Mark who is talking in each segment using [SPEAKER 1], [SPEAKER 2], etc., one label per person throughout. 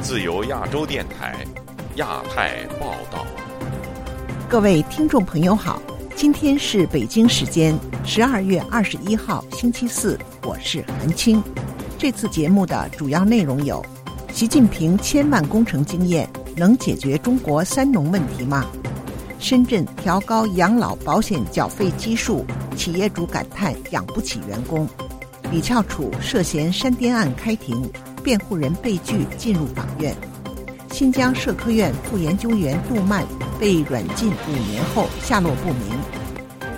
[SPEAKER 1] 自由亚洲电台亚太报道，
[SPEAKER 2] 各位听众朋友好，今天是北京时间十二月二十一号星期四，我是韩青。这次节目的主要内容有：习近平千万工程经验能解决中国三农问题吗？深圳调高养老保险缴费基数，企业主感叹养不起员工。李翘楚涉嫌山巅案开庭。辩护人被拒进入法院。新疆社科院副研究员杜曼被软禁五年后下落不明。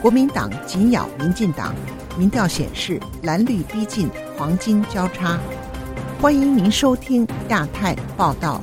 [SPEAKER 2] 国民党紧咬民进党，民调显示蓝绿逼近黄金交叉。欢迎您收听亚太报道。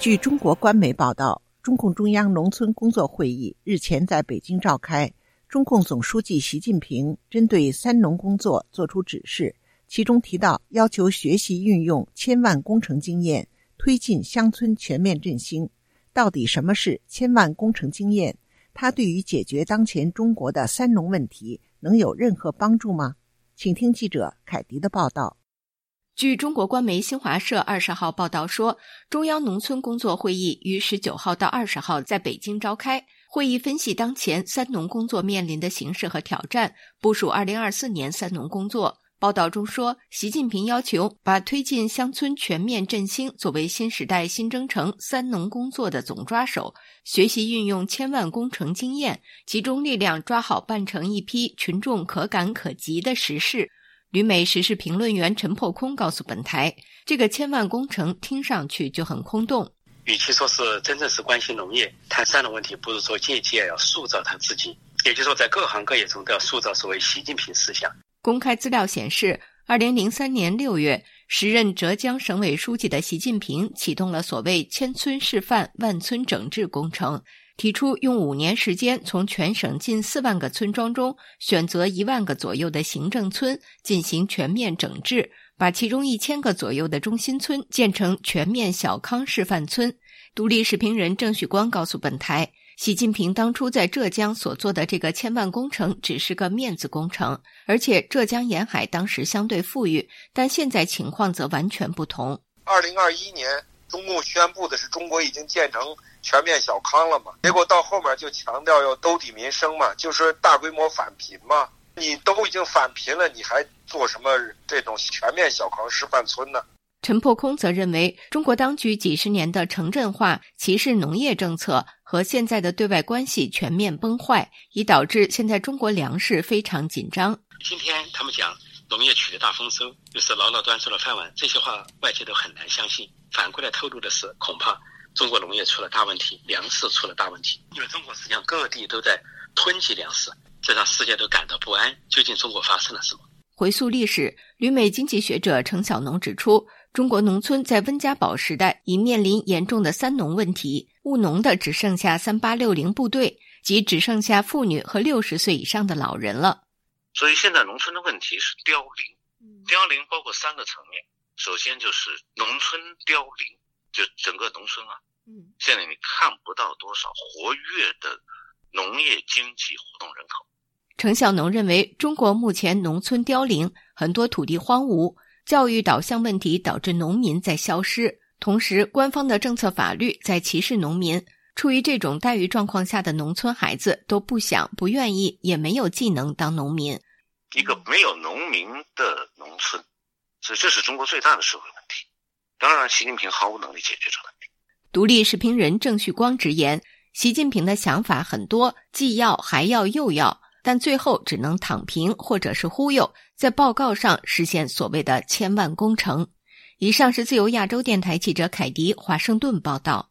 [SPEAKER 2] 据中国官媒报道，中共中央农村工作会议日前在北京召开。中共总书记习近平针对“三农”工作作出指示，其中提到要求学习运用千万工程经验，推进乡村全面振兴。到底什么是千万工程经验？它对于解决当前中国的“三农”问题能有任何帮助吗？请听记者凯迪的报道。
[SPEAKER 3] 据中国官媒新华社二十号报道说，中央农村工作会议于十九号到二十号在北京召开。会议分析当前“三农”工作面临的形势和挑战，部署二零二四年“三农”工作。报道中说，习近平要求把推进乡村全面振兴作为新时代新征程“三农”工作的总抓手，学习运用千万工程经验，集中力量抓好办成一批群众可感可及的实事。旅美时事评论员陈破空告诉本台：“这个千万工程听上去就很空洞。”
[SPEAKER 4] 与其说是真正是关心农业、谈三的问题，不如说借机要塑造他自己。也就是说，在各行各业中都要塑造所谓习近平思想。
[SPEAKER 3] 公开资料显示，二零零三年六月，时任浙江省委书记的习近平启动了所谓“千村示范、万村整治”工程，提出用五年时间，从全省近四万个村庄中选择一万个左右的行政村进行全面整治。把其中一千个左右的中心村建成全面小康示范村。独立视频人郑旭光告诉本台，习近平当初在浙江所做的这个千万工程只是个面子工程，而且浙江沿海当时相对富裕，但现在情况则完全不同。
[SPEAKER 5] 二零二一年，中共宣布的是中国已经建成全面小康了嘛？结果到后面就强调要兜底民生嘛，就是大规模返贫嘛。你都已经返贫了，你还做什么这种全面小康示范村呢？
[SPEAKER 3] 陈破空则认为，中国当局几十年的城镇化、歧视农业政策和现在的对外关系全面崩坏，已导致现在中国粮食非常紧张。
[SPEAKER 4] 今天他们讲农业取得大丰收，就是牢牢端住了饭碗，这些话外界都很难相信。反过来透露的是，恐怕中国农业出了大问题，粮食出了大问题。因为中国实际上各地都在囤积粮食。这让世界都感到不安。究竟中国发生了什么？
[SPEAKER 3] 回溯历史，旅美经济学者程小农指出，中国农村在温家宝时代已面临严重的“三农”问题，务农的只剩下三八六零部队，即只剩下妇女和六十岁以上的老人了。
[SPEAKER 6] 所以现在农村的问题是凋零，凋零包括三个层面。首先就是农村凋零，就整个农村啊，嗯，现在你看不到多少活跃的农业经济活动人口。
[SPEAKER 3] 程小农认为，中国目前农村凋零，很多土地荒芜，教育导向问题导致农民在消失。同时，官方的政策法律在歧视农民。处于这种待遇状况下的农村孩子都不想、不愿意，也没有技能当农民。
[SPEAKER 6] 一个没有农民的农村，所以这是中国最大的社会问题。当然，习近平毫无能力解决这个问题。
[SPEAKER 3] 独立视频人郑旭光直言：“习近平的想法很多，既要还要又要。”但最后只能躺平或者是忽悠，在报告上实现所谓的千万工程。以上是自由亚洲电台记者凯迪华盛顿报道。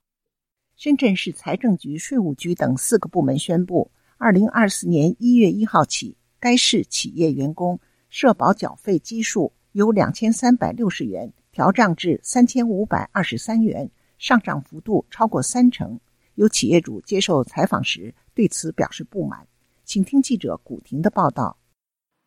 [SPEAKER 2] 深圳市财政局、税务局等四个部门宣布，二零二四年一月一号起，该市企业员工社保缴费基数由两千三百六十元调涨至三千五百二十三元，上涨幅度超过三成。有企业主接受采访时对此表示不满。请听记者古婷的报道。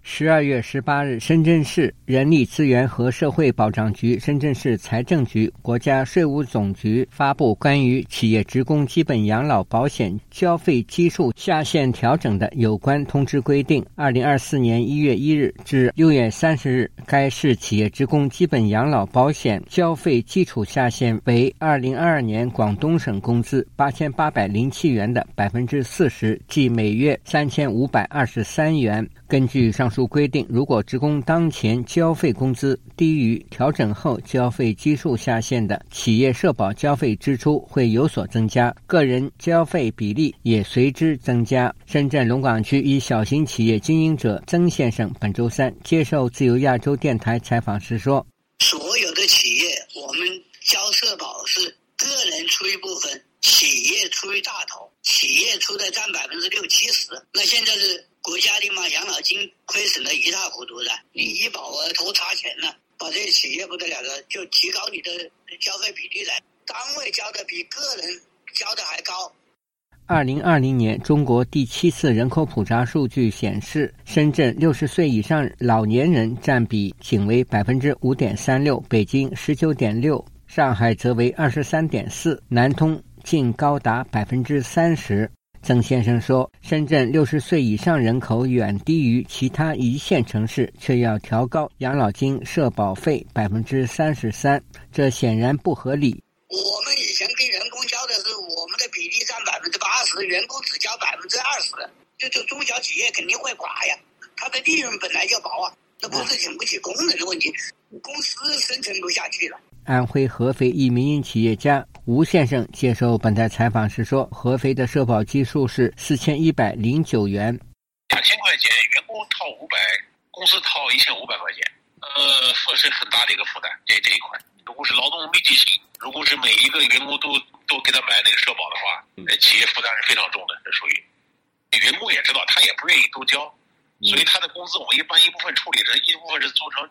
[SPEAKER 7] 十二月十八日，深圳市人力资源和社会保障局、深圳市财政局、国家税务总局发布关于企业职工基本养老保险交费基数下限调整的有关通知规定。二零二四年一月一日至六月三十日，该市企业职工基本养老保险交费基础下限为二零二二年广东省工资八千八百零七元的百分之四十，即每月三千五百二十三元。根据上述规定，如果职工当前交费工资低于调整后交费基数下限的，企业社保交费支出会有所增加，个人交费比例也随之增加。深圳龙岗区一小型企业经营者曾先生本周三接受自由亚洲电台采访时说：“
[SPEAKER 8] 所有的企业，我们交社保是个人出一部分，企业出一大头，企业出的占百分之六七十。那现在是。”国家的嘛养老金亏损的一塌糊涂的，你医保额头差钱了，把这些企业不得了的，就提高你的消费比例来，单位交的比个人交的还高。
[SPEAKER 7] 二零二零年中国第七次人口普查数据显示，深圳六十岁以上老年人占比仅为百分之五点三六，北京十九点六，上海则为二十三点四，南通竟高达百分之三十。曾先生说：“深圳六十岁以上人口远低于其他一线城市，却要调高养老金社保费百分之三十三，这显然不合理。
[SPEAKER 8] 我们以前跟员工交的是我们的比例占百分之八十，员工只交百分之二十，这这中小企业肯定会垮呀。它的利润本来就薄啊，这不是请不起工人的问题，公司生存不下去了。”
[SPEAKER 7] 安徽合肥一民营企业家吴先生接受本台采访时说：“合肥的社保基数是四千一百零九元，
[SPEAKER 6] 两千块钱，员工掏五百，公司掏一千五百块钱，呃，是很大的一个负担。这这一块，如果是劳动密集型，如果是每一个员工都都给他买那个社保的话，企业负担是非常重的。这属于员工也知道，他也不愿意多交，所以他的工资我一般一部分处理着，一部分是做成。”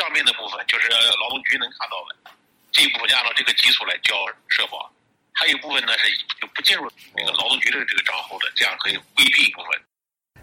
[SPEAKER 6] 上面的部分就是劳动局能看到的，这一部分按照这个基数来交社保，还有一部分呢是就不进入那个劳动局的这个账户的，这样可以规避一部分。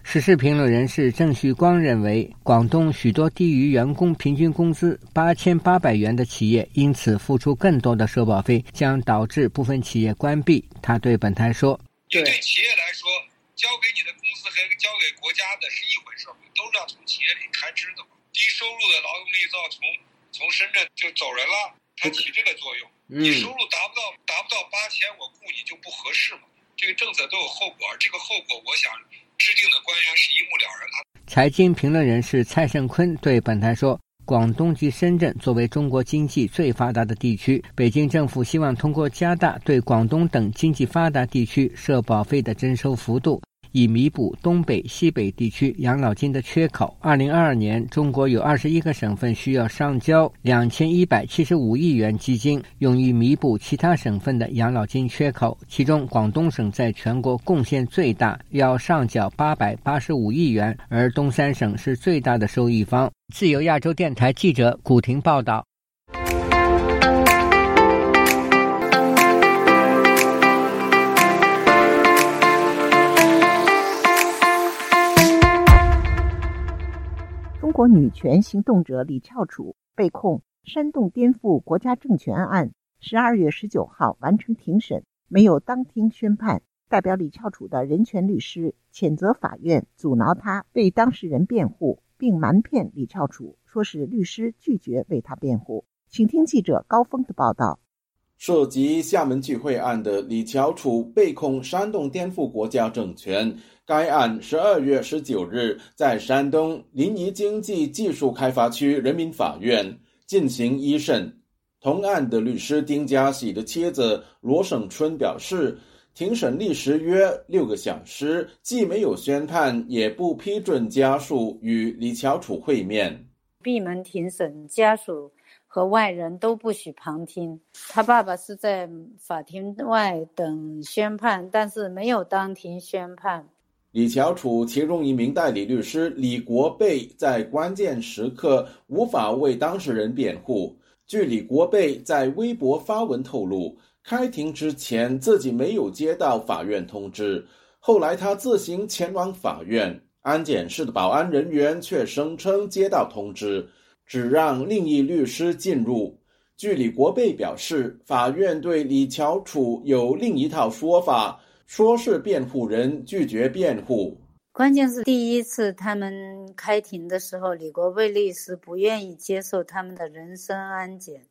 [SPEAKER 7] 时事评论人士郑旭光认为，广东许多低于员工平均工资八千八百元的企业，因此付出更多的社保费，将导致部分企业关闭。他对本台说：“
[SPEAKER 5] 对企业来说，交给你的工资和交给国家的是一回事都是要从企业里开支的。”低收入的劳动力要从从深圳就走人了，它起这个作用。你收入达不到达不到八千，我雇你就不合适嘛。这个政策都有后果，这个后果我想制定的官员是一目了然。
[SPEAKER 7] 财经评论人士蔡胜坤对本台说：“广东及深圳作为中国经济最发达的地区，北京政府希望通过加大对广东等经济发达地区社保费的征收幅度。”以弥补东北、西北地区养老金的缺口。二零二二年，中国有二十一个省份需要上交两千一百七十五亿元基金，用于弥补其他省份的养老金缺口。其中，广东省在全国贡献最大，要上缴八百八十五亿元，而东三省是最大的受益方。自由亚洲电台记者古婷报道。
[SPEAKER 2] 国女权行动者李翘楚被控煽动颠覆国家政权案，十二月十九号完成庭审，没有当庭宣判。代表李翘楚的人权律师谴责法院阻挠他为当事人辩护，并瞒骗李翘楚，说是律师拒绝为他辩护。请听记者高峰的报道。
[SPEAKER 9] 涉及厦门聚会案的李翘楚被控煽动颠覆国家政权。该案十二月十九日在山东临沂经济技术开发区人民法院进行一审。同案的律师丁家喜的妻子罗省春表示，庭审历时约六个小时，既没有宣判，也不批准家属与李翘楚会面。
[SPEAKER 10] 闭门庭审，家属和外人都不许旁听。他爸爸是在法庭外等宣判，但是没有当庭宣判。
[SPEAKER 9] 李翘楚其中一名代理律师李国贝在关键时刻无法为当事人辩护。据李国贝在微博发文透露，开庭之前自己没有接到法院通知，后来他自行前往法院。安检室的保安人员却声称接到通知，只让另一律师进入。据李国贝表示，法院对李乔楚有另一套说法，说是辩护人拒绝辩护。
[SPEAKER 10] 关键是第一次他们开庭的时候，李国贝律师不愿意接受他们的人身安检，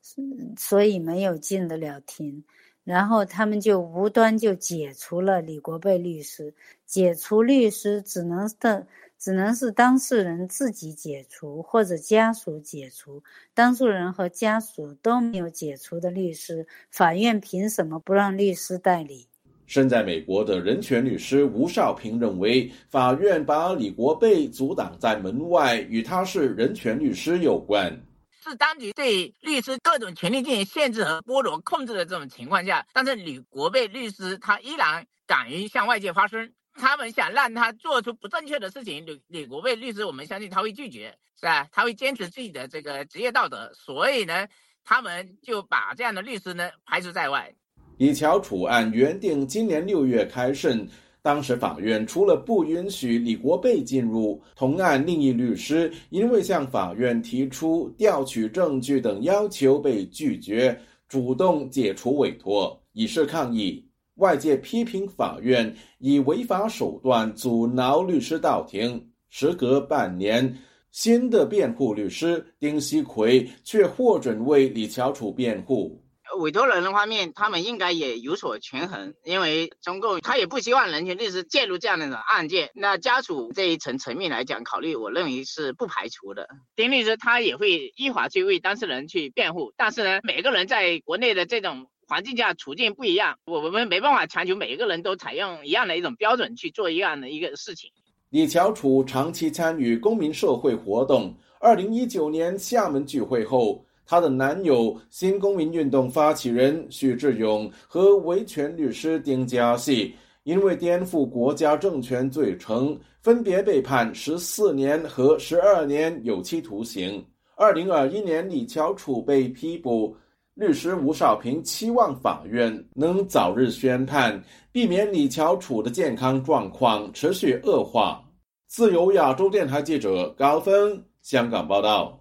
[SPEAKER 10] 所以没有进得了庭。然后他们就无端就解除了李国贝律师，解除律师只能的。只能是当事人自己解除，或者家属解除。当事人和家属都没有解除的律师，法院凭什么不让律师代理？
[SPEAKER 9] 身在美国的人权律师吴少平认为，法院把李国被阻挡在门外，与他是人权律师有关。
[SPEAKER 11] 是当局对律师各种权利进行限制和剥夺、控制的这种情况下，但是李国被律师他依然敢于向外界发声。他们想让他做出不正确的事情，李李国被律师，我们相信他会拒绝，是吧？他会坚持自己的这个职业道德，所以呢，他们就把这样的律师呢排除在外。
[SPEAKER 9] 李乔楚案原定今年六月开审，当时法院除了不允许李国贝进入，同案另一律师因为向法院提出调取证据等要求被拒绝，主动解除委托，以示抗议。外界批评法院以违法手段阻挠律师到庭。时隔半年，新的辩护律师丁锡奎却获准为李乔楚辩护。
[SPEAKER 11] 委托人的方面，他们应该也有所权衡，因为中共他也不希望人权律师介入这样的案件。那家属这一层层面来讲，考虑我认为是不排除的。丁律师他也会依法去为当事人去辩护，但是呢，每个人在国内的这种。环境下处境不一样，我们没办法强求每一个人都采用一样的一种标准去做一样的一个事情。
[SPEAKER 9] 李乔楚长期参与公民社会活动。二零一九年厦门聚会后，她的男友新公民运动发起人许志勇和维权律师丁家系，因为颠覆国家政权罪成，分别被判十四年和十二年有期徒刑。二零二一年，李乔楚被批捕。律师吴少平期望法院能早日宣判，避免李乔楚的健康状况持续恶化。自由亚洲电台记者高峰香港报道：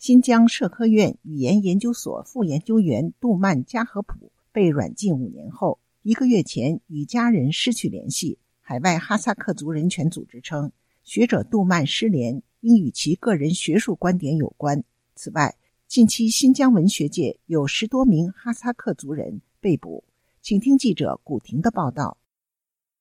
[SPEAKER 2] 新疆社科院语言研究所副研究员杜曼加和普被软禁五年后，一个月前与家人失去联系。海外哈萨克族人权组织称，学者杜曼失联应与其个人学术观点有关。此外，近期，新疆文学界有十多名哈萨克族人被捕。请听记者古婷的报道。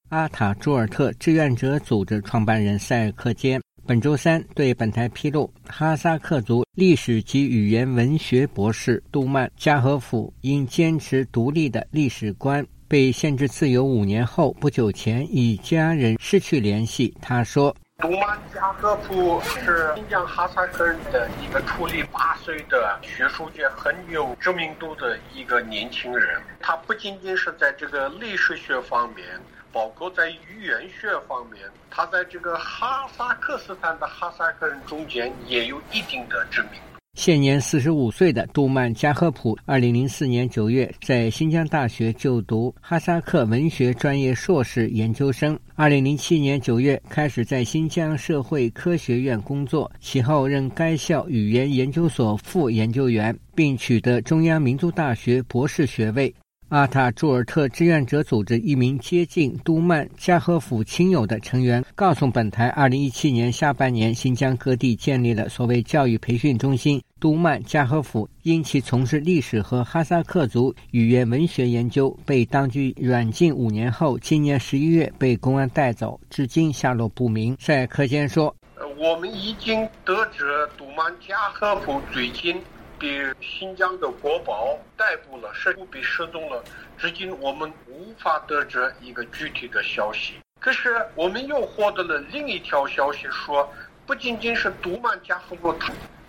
[SPEAKER 7] 阿塔朱尔特志愿者组织创办人塞尔克坚本周三对本台披露，哈萨克族历史及语言文学博士杜曼加和甫因坚持独立的历史观被限制自由五年后，不久前与家人失去联系。他说。
[SPEAKER 12] 杜曼加赫普是新疆哈萨克人的一个处理八岁的学术界很有知名度的一个年轻人。他不仅仅是在这个历史学方面，包括在语言学方面，他在这个哈萨克斯坦的哈萨克人中间也有一定的知名度。
[SPEAKER 7] 现年四十五岁的杜曼加赫普，二零零四年九月在新疆大学就读哈萨克文学专业硕士研究生。二零零七年九月开始在新疆社会科学院工作，其后任该校语言研究所副研究员，并取得中央民族大学博士学位。阿塔朱尔特志愿者组织一名接近都曼加和甫亲友的成员告诉本台，二零一七年下半年，新疆各地建立了所谓教育培训中心。都曼加和甫因其从事历史和哈萨克族语言文学研究，被当局软禁五年后，今年十一月被公安带走，至今下落不明。塞克坚说：“
[SPEAKER 12] 我们已经得知都曼加和甫最近。”被新疆的国宝逮捕了，甚至被失踪了。至今我们无法得知一个具体的消息。可是我们又获得了另一条消息，说不仅仅是杜曼加夫布，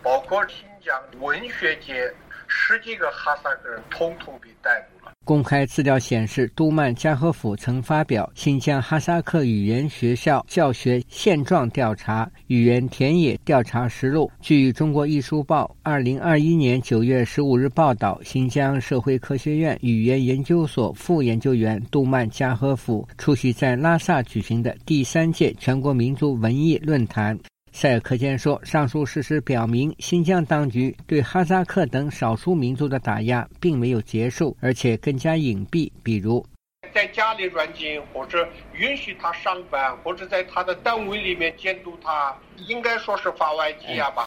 [SPEAKER 12] 包括新疆文学界十几个哈萨克人统统被逮捕了。
[SPEAKER 7] 公开资料显示，杜曼加赫甫曾发表《新疆哈萨克语言学校教学现状调查语言田野调查实录》。据《中国艺术报》二零二一年九月十五日报道，新疆社会科学院语言研究所副研究员杜曼加赫甫出席在拉萨举行的第三届全国民族文艺论坛。塞尔克坚说：“上述事实表明，新疆当局对哈萨克等少数民族的打压并没有结束，而且更加隐蔽。比如，
[SPEAKER 12] 在家里软禁，或者允许他上班，或者在他的单位里面监督他，应该说是法外羁押吧。”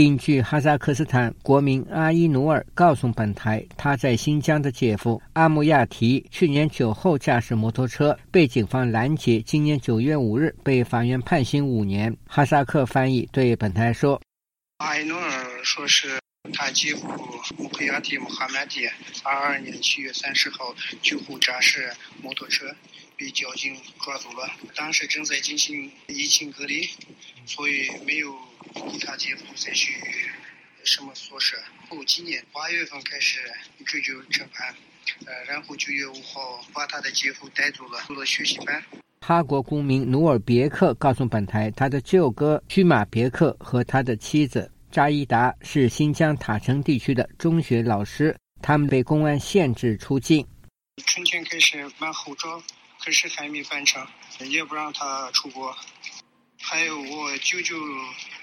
[SPEAKER 7] 邻居哈萨克斯坦国民阿伊努尔告诉本台，他在新疆的姐夫阿木亚提去年酒后驾驶摩托车被警方拦截，今年九月五日被法院判刑五年。哈萨克翻译对本台说：“
[SPEAKER 13] 阿伊努尔说是他姐夫穆克亚提穆哈迈迪二二年七月三十号酒后驾驶摩托车被交警抓走了，当时正在进行疫情隔离，所以没有。”他姐夫再去什么措施？后今年八月份开始追究审判，呃，然后九月五号把他的姐夫带走了，做了学习班。
[SPEAKER 7] 哈国公民努尔别克告诉本台，他的舅哥居马别克和他的妻子扎伊达是新疆塔城地区的中学老师，他们被公安限制出境。
[SPEAKER 13] 春天开始办护照，可是还没办成，也不让他出国。还有我舅舅。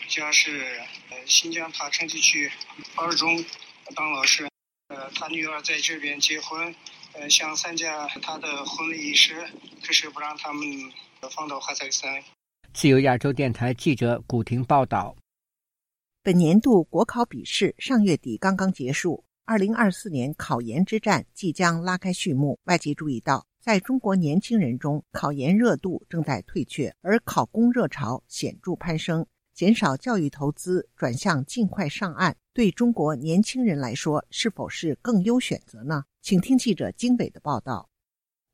[SPEAKER 13] 家是呃新疆塔城地区二中当老师，呃他女儿在这边结婚，呃想参加他的婚礼仪式，可是不让他们放到哈萨克斯坦。
[SPEAKER 7] 自由亚洲电台记者古婷报道。
[SPEAKER 2] 本年度国考笔试上月底刚刚结束，二零二四年考研之战即将拉开序幕。外界注意到，在中国年轻人中，考研热度正在退却，而考公热潮显著攀升。减少教育投资，转向尽快上岸，对中国年轻人来说是否是更优选择呢？请听记者经纬的报道。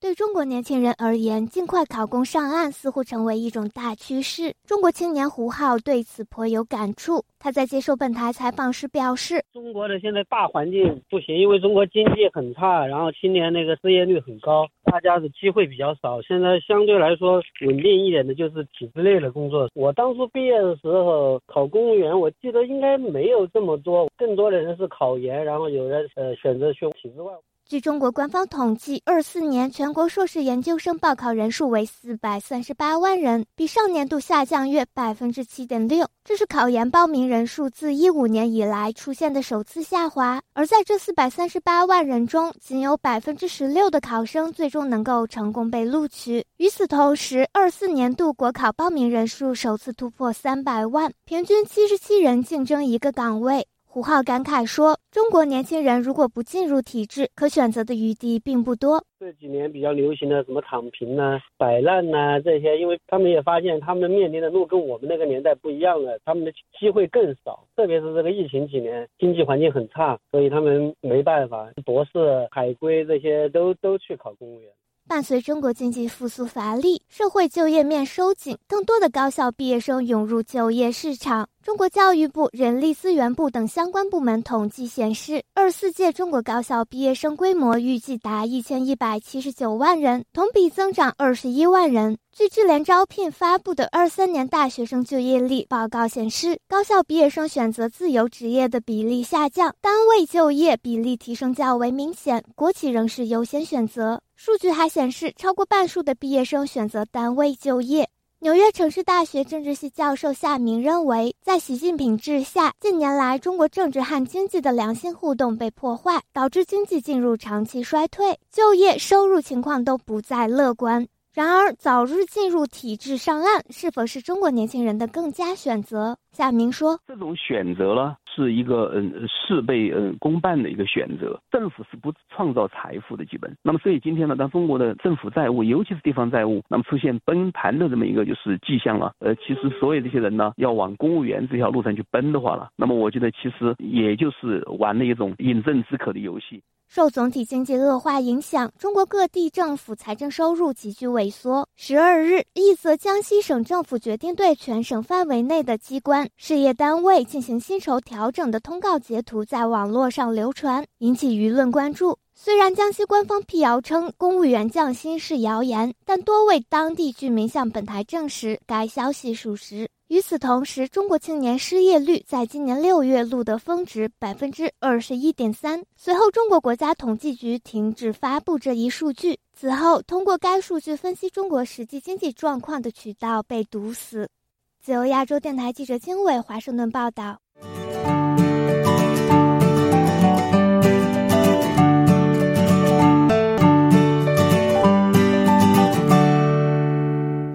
[SPEAKER 14] 对中国年轻人而言，尽快考公上岸似乎成为一种大趋势。中国青年胡浩对此颇有感触。他在接受本台采访时表示：“
[SPEAKER 15] 中国的现在大环境不行，因为中国经济很差，然后青年那个失业率很高，大家的机会比较少。现在相对来说稳定一点的就是体制内的工作。我当初毕业的时候考公务员，我记得应该没有这么多，更多的人是考研，然后有人呃选择去体制外。”
[SPEAKER 14] 据中国官方统计，二四年全国硕士研究生报考人数为四百三十八万人，比上年度下降约百分之七点六。这是考研报名人数自一五年以来出现的首次下滑。而在这四百三十八万人中，仅有百分之十六的考生最终能够成功被录取。与此同时，二四年度国考报名人数首次突破三百万，平均七十七人竞争一个岗位。胡浩感慨说：“中国年轻人如果不进入体制，可选择的余地并不多。
[SPEAKER 15] 这几年比较流行的什么躺平呐、摆烂呐这些，因为他们也发现他们面临的路跟我们那个年代不一样了，他们的机会更少。特别是这个疫情几年，经济环境很差，所以他们没办法，博士、海归这些都都去考公务员。”
[SPEAKER 14] 伴随中国经济复苏乏力，社会就业面收紧，更多的高校毕业生涌入就业市场。中国教育部、人力资源部等相关部门统计显示，二四届中国高校毕业生规模预计达一千一百七十九万人，同比增长二十一万人。据智联招聘发布的二三年大学生就业率报告显示，高校毕业生选择自由职业的比例下降，单位就业比例提升较为明显，国企仍是优先选择。数据还显示，超过半数的毕业生选择单位就业。纽约城市大学政治系教授夏明认为，在习近平治下，近年来中国政治和经济的良性互动被破坏，导致经济进入长期衰退，就业、收入情况都不再乐观。然而，早日进入体制上岸，是否是中国年轻人的更佳选择？夏明说：“
[SPEAKER 16] 这种选择呢，是一个嗯事倍嗯功半的一个选择。政府是不创造财富的，基本。那么，所以今天呢，当中国的政府债务，尤其是地方债务，那么出现崩盘的这么一个就是迹象了。呃，其实所有这些人呢，要往公务员这条路上去奔的话了，那么我觉得其实也就是玩了一种饮鸩止渴的游戏。”
[SPEAKER 14] 受总体经济恶化影响，中国各地政府财政收入急剧萎缩。十二日，一则江西省政府决定对全省范围内的机关、事业单位进行薪酬调整的通告截图在网络上流传，引起舆论关注。虽然江西官方辟谣称公务员降薪是谣言，但多位当地居民向本台证实该消息属实。与此同时，中国青年失业率在今年六月录得峰值百分之二十一点三。随后，中国国家统计局停止发布这一数据。此后，通过该数据分析中国实际经济状况的渠道被堵死。自由亚洲电台记者经纬华盛顿报道。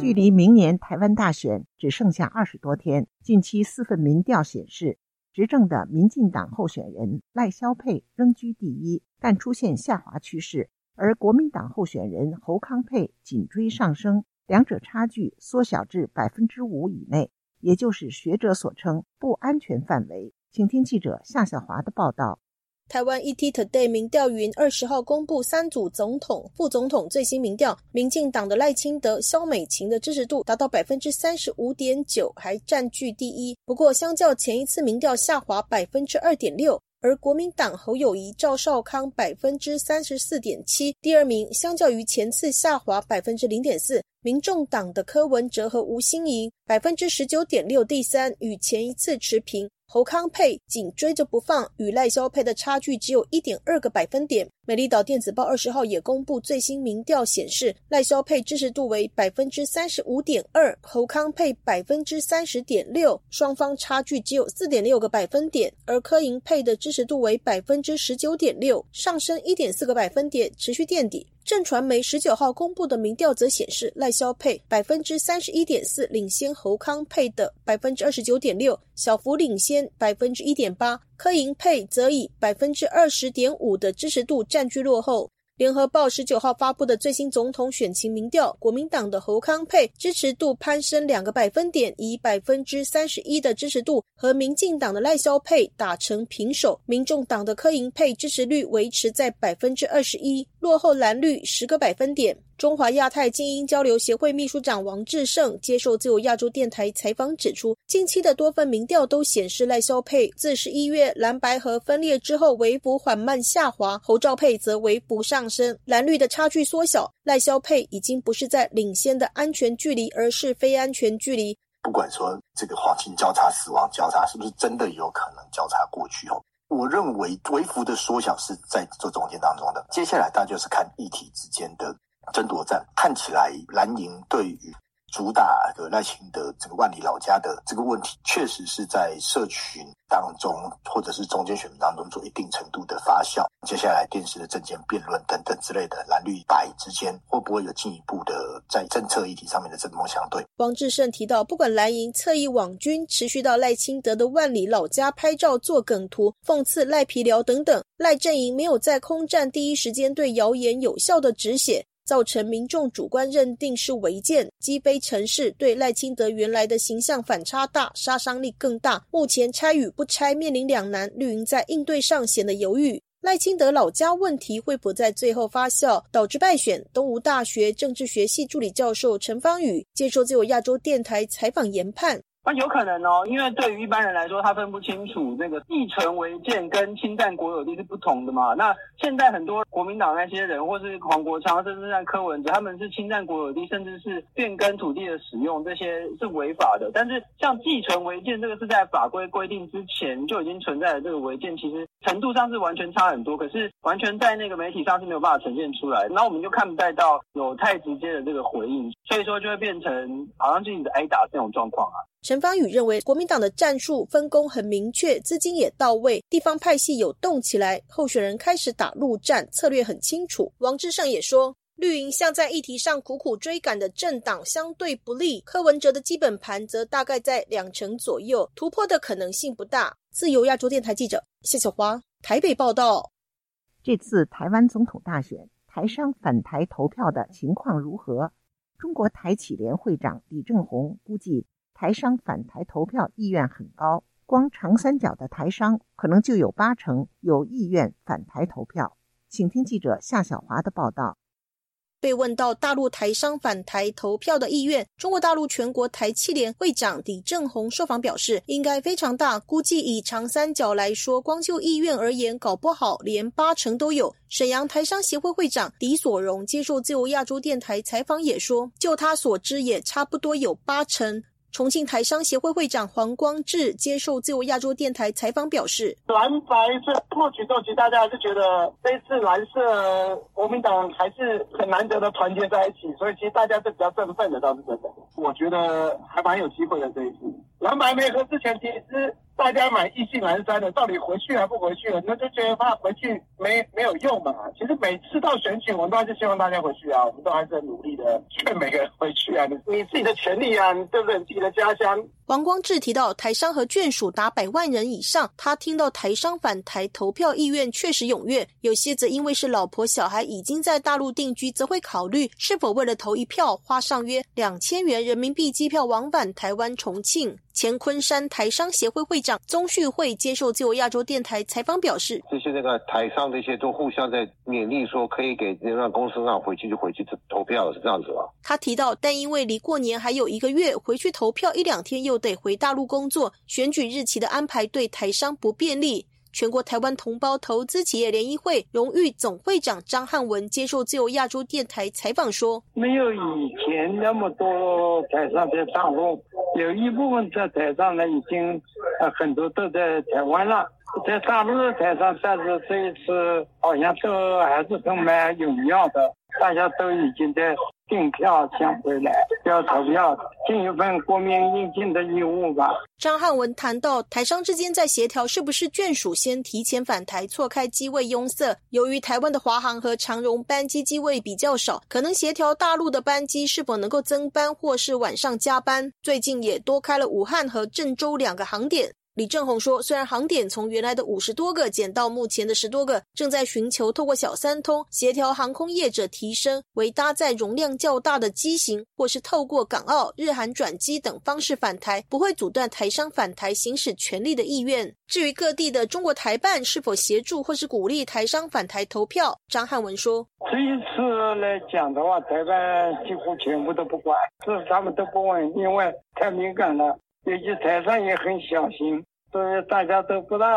[SPEAKER 2] 距离明年台湾大选只剩下二十多天，近期四份民调显示，执政的民进党候选人赖萧佩仍居第一，但出现下滑趋势；而国民党候选人侯康佩紧追上升，两者差距缩小至百分之五以内，也就是学者所称不安全范围。请听记者夏小华的报道。
[SPEAKER 17] 台湾 ET Today 民调云二十号公布三组总统、副总统最新民调，民进党的赖清德、萧美琴的支持度达到百分之三十五点九，还占据第一。不过，相较前一次民调下滑百分之二点六，而国民党侯友谊、赵少康百分之三十四点七，第二名相较于前次下滑百分之零点四。民众党的柯文哲和吴欣盈百分之十九点六，第三，与前一次持平。侯康佩紧追着不放，与赖萧佩的差距只有一点二个百分点。美丽岛电子报二十号也公布最新民调显示，赖萧佩支持度为百分之三十五点二，侯康佩百分之三十点六，双方差距只有四点六个百分点。而柯银佩的支持度为百分之十九点六，上升一点四个百分点，持续垫底。正传媒十九号公布的民调则显示，赖萧佩百分之三十一点四，领先侯康佩的百分之二十九点六，小幅领先百分之一点八。柯银配则以百分之二十点五的支持度占据落后。联合报十九号发布的最新总统选情民调，国民党的侯康佩支持度攀升两个百分点，以百分之三十一的支持度和民进党的赖萧佩打成平手。民众党的柯银配支持率维持在百分之二十一，落后蓝绿十个百分点。中华亚太精英交流协会秘书长王志胜接受自由亚洲电台采访指出，近期的多份民调都显示赖萧佩自十一月蓝白河分裂之后微幅缓慢下滑，侯兆佩则微幅上升，蓝绿的差距缩小，赖萧佩已经不是在领先的安全距离，而是非安全距离。
[SPEAKER 18] 不管说这个黄金交叉、死亡交叉是不是真的有可能交叉过去哦，我认为微幅的缩小是在这中间当中的。接下来大家就是看议题之间的。争夺战看起来，蓝营对于主打的赖清德这个万里老家的这个问题，确实是在社群当中或者是中间选民当中做一定程度的发酵。接下来电视的政见辩论等等之类的，蓝绿白之间会不会有进一步的在政策议题上面的针锋相对？
[SPEAKER 17] 王志胜提到，不管蓝营侧翼网军持续到赖清德的万里老家拍照做梗图，讽刺赖皮聊等等，赖阵营没有在空战第一时间对谣言有效的止血。造成民众主观认定是违建，击飞城市，对赖清德原来的形象反差大，杀伤力更大。目前拆与不拆面临两难，绿营在应对上显得犹豫。赖清德老家问题会不在最后发酵，导致败选？东吴大学政治学系助理教授陈芳宇接受自由亚洲电台采访研判。
[SPEAKER 19] 那有可能哦，因为对于一般人来说，他分不清楚那个继承违建跟侵占国有地是不同的嘛。那现在很多国民党那些人，或是黄国昌，甚至像柯文哲，他们是侵占国有地，甚至是变更土地的使用，这些是违法的。但是像继承违建，这个是在法规规定之前就已经存在的这个违建，其实程度上是完全差很多。可是完全在那个媒体上是没有办法呈现出来，那我们就看不太到有太直接的这个回应，所以说就会变成好像就是挨打这种状况啊。
[SPEAKER 17] 陈方宇认为，国民党的战术分工很明确，资金也到位，地方派系有动起来，候选人开始打陆战，策略很清楚。王志胜也说，绿营像在议题上苦苦追赶的政党相对不利，柯文哲的基本盘则大概在两成左右，突破的可能性不大。自由亚洲电台记者谢小华台北报道。
[SPEAKER 2] 这次台湾总统大选，台商反台投票的情况如何？中国台企联会长李正宏估计。台商反台投票意愿很高，光长三角的台商可能就有八成有意愿反台投票。请听记者夏小华的报道。
[SPEAKER 17] 被问到大陆台商返台投票的意愿，中国大陆全国台汽联会长李正宏受访表示，应该非常大，估计以长三角来说，光就意愿而言，搞不好连八成都有。沈阳台商协会会长李所荣接受自由亚洲电台采访也说，就他所知，也差不多有八成。重庆台商协会会长黄光志接受自由亚洲电台采访表示：“
[SPEAKER 20] 蓝白这破举动，其实大家还是觉得这次蓝色国民党还是很难得的团结在一起，所以其实大家是比较振奋的，倒是真的。我觉得还蛮有机会的这一次。蓝白没和之前，其实。”大家买意兴阑珊的，到底回去还不回去了？那就觉得怕回去没没有用嘛。其实每次到选举，我们都还是希望大家回去啊，我们都还是很努力的劝每个人回去啊。你你自己的权利啊，你对不对？你自己的家乡。
[SPEAKER 17] 王光志提到，台商和眷属达百万人以上，他听到台商返台投票意愿确实踊跃，有些则因为是老婆小孩已经在大陆定居，则会考虑是否为了投一票花上约两千元人民币机票往返台湾重庆。前昆山台商协会会长宗旭会接受自由亚洲电台采访表示：“
[SPEAKER 21] 这些那个台商这些都互相在勉励，说可以给让公司让回去就回去投票，是这样子吧？”
[SPEAKER 17] 他提到，但因为离过年还有一个月，回去投票一两天又得回大陆工作，选举日期的安排对台商不便利。全国台湾同胞投资企业联谊会荣誉总会长张汉文接受自由亚洲电台采访说：“
[SPEAKER 22] 没有以前那么多台上的大陆，有一部分在台上呢，已经呃很多都在台湾了，在大陆的台上，但是这一次好像都还是都蛮踊跃的，大家都已经在。”订票先回来要投票，尽一份国民应尽的义务吧。
[SPEAKER 17] 张汉文谈到，台商之间在协调是不是眷属先提前返台，错开机位拥塞。由于台湾的华航和长荣班机机位比较少，可能协调大陆的班机是否能够增班或是晚上加班。最近也多开了武汉和郑州两个航点。李正宏说：“虽然航点从原来的五十多个减到目前的十多个，正在寻求透过小三通协调航空业者提升为搭载容量较大的机型，或是透过港澳、日韩转机等方式返台，不会阻断台商返台行使权利的意愿。至于各地的中国台办是否协助或是鼓励台商返台投票，张汉文说：
[SPEAKER 22] 这一次来讲的话，台办几乎全部都不管，是他们都不问，因为太敏感了，有些台上也很小心。”所以大家都不大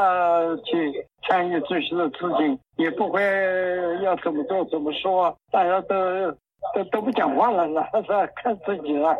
[SPEAKER 22] 去参与这些的事情，也不会要怎么做怎么说，大家都都都不讲话了，是看自己了。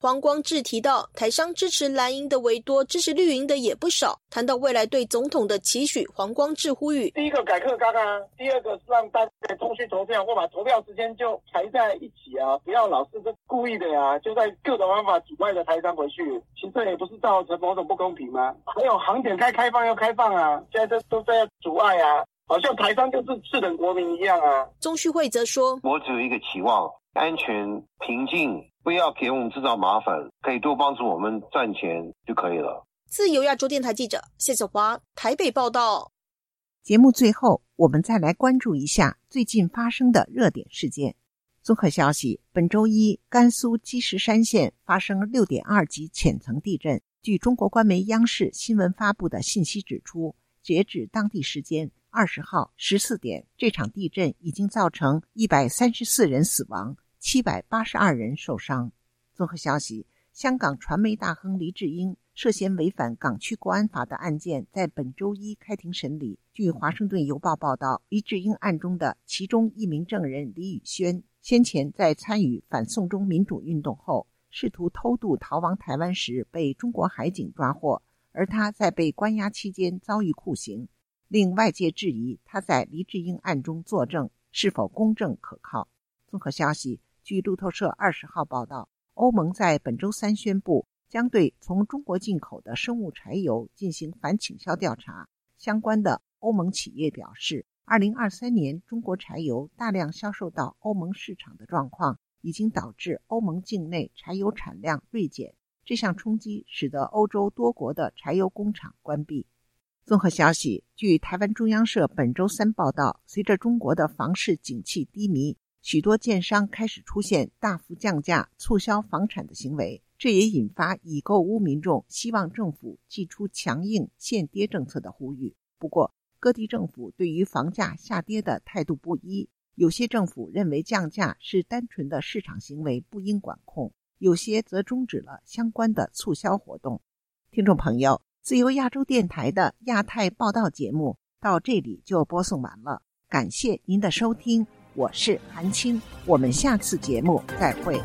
[SPEAKER 17] 黄光志提到，台商支持蓝营的为多，支持绿营的也不少。谈到未来对总统的期许，黄光志呼吁：
[SPEAKER 20] 第一个改课纲啊，第二个是让大家通讯投票，或把投票时间就排在一起啊，不要老是是故意的呀，就在各种方法阻碍着台商回去。其实这也不是造成某种不公平吗？还有航点该开放要开放啊，现在这都在阻碍啊，好像台商就是次等国民一样啊。
[SPEAKER 17] 钟旭慧则说：
[SPEAKER 21] 我只有一个期望，安全平静。不要给我们制造麻烦，可以多帮助我们赚钱就可以了。
[SPEAKER 17] 自由亚洲电台记者谢小华台北报道。
[SPEAKER 2] 节目最后，我们再来关注一下最近发生的热点事件。综合消息：本周一，甘肃积石山县发生六点二级浅层地震。据中国官媒央视新闻发布的信息指出，截止当地时间二十号十四点，这场地震已经造成一百三十四人死亡。七百八十二人受伤。综合消息，香港传媒大亨黎智英涉嫌违反港区国安法的案件在本周一开庭审理。据《华盛顿邮报》报道，黎智英案中的其中一名证人李宇轩，先前在参与反送中民主运动后，试图偷渡逃亡台湾时被中国海警抓获，而他在被关押期间遭遇酷刑，令外界质疑他在黎智英案中作证是否公正可靠。综合消息。据路透社二十号报道，欧盟在本周三宣布将对从中国进口的生物柴油进行反倾销调查。相关的欧盟企业表示，二零二三年中国柴油大量销售到欧盟市场的状况，已经导致欧盟境内柴油产量锐减。这项冲击使得欧洲多国的柴油工厂关闭。综合消息，据台湾中央社本周三报道，随着中国的房市景气低迷。许多建商开始出现大幅降价、促销房产的行为，这也引发已购屋民众希望政府祭出强硬限跌政策的呼吁。不过，各地政府对于房价下跌的态度不一，有些政府认为降价是单纯的市场行为，不应管控；有些则终止了相关的促销活动。听众朋友，自由亚洲电台的亚太报道节目到这里就播送完了，感谢您的收听，我是韩青，我们下次节目再会。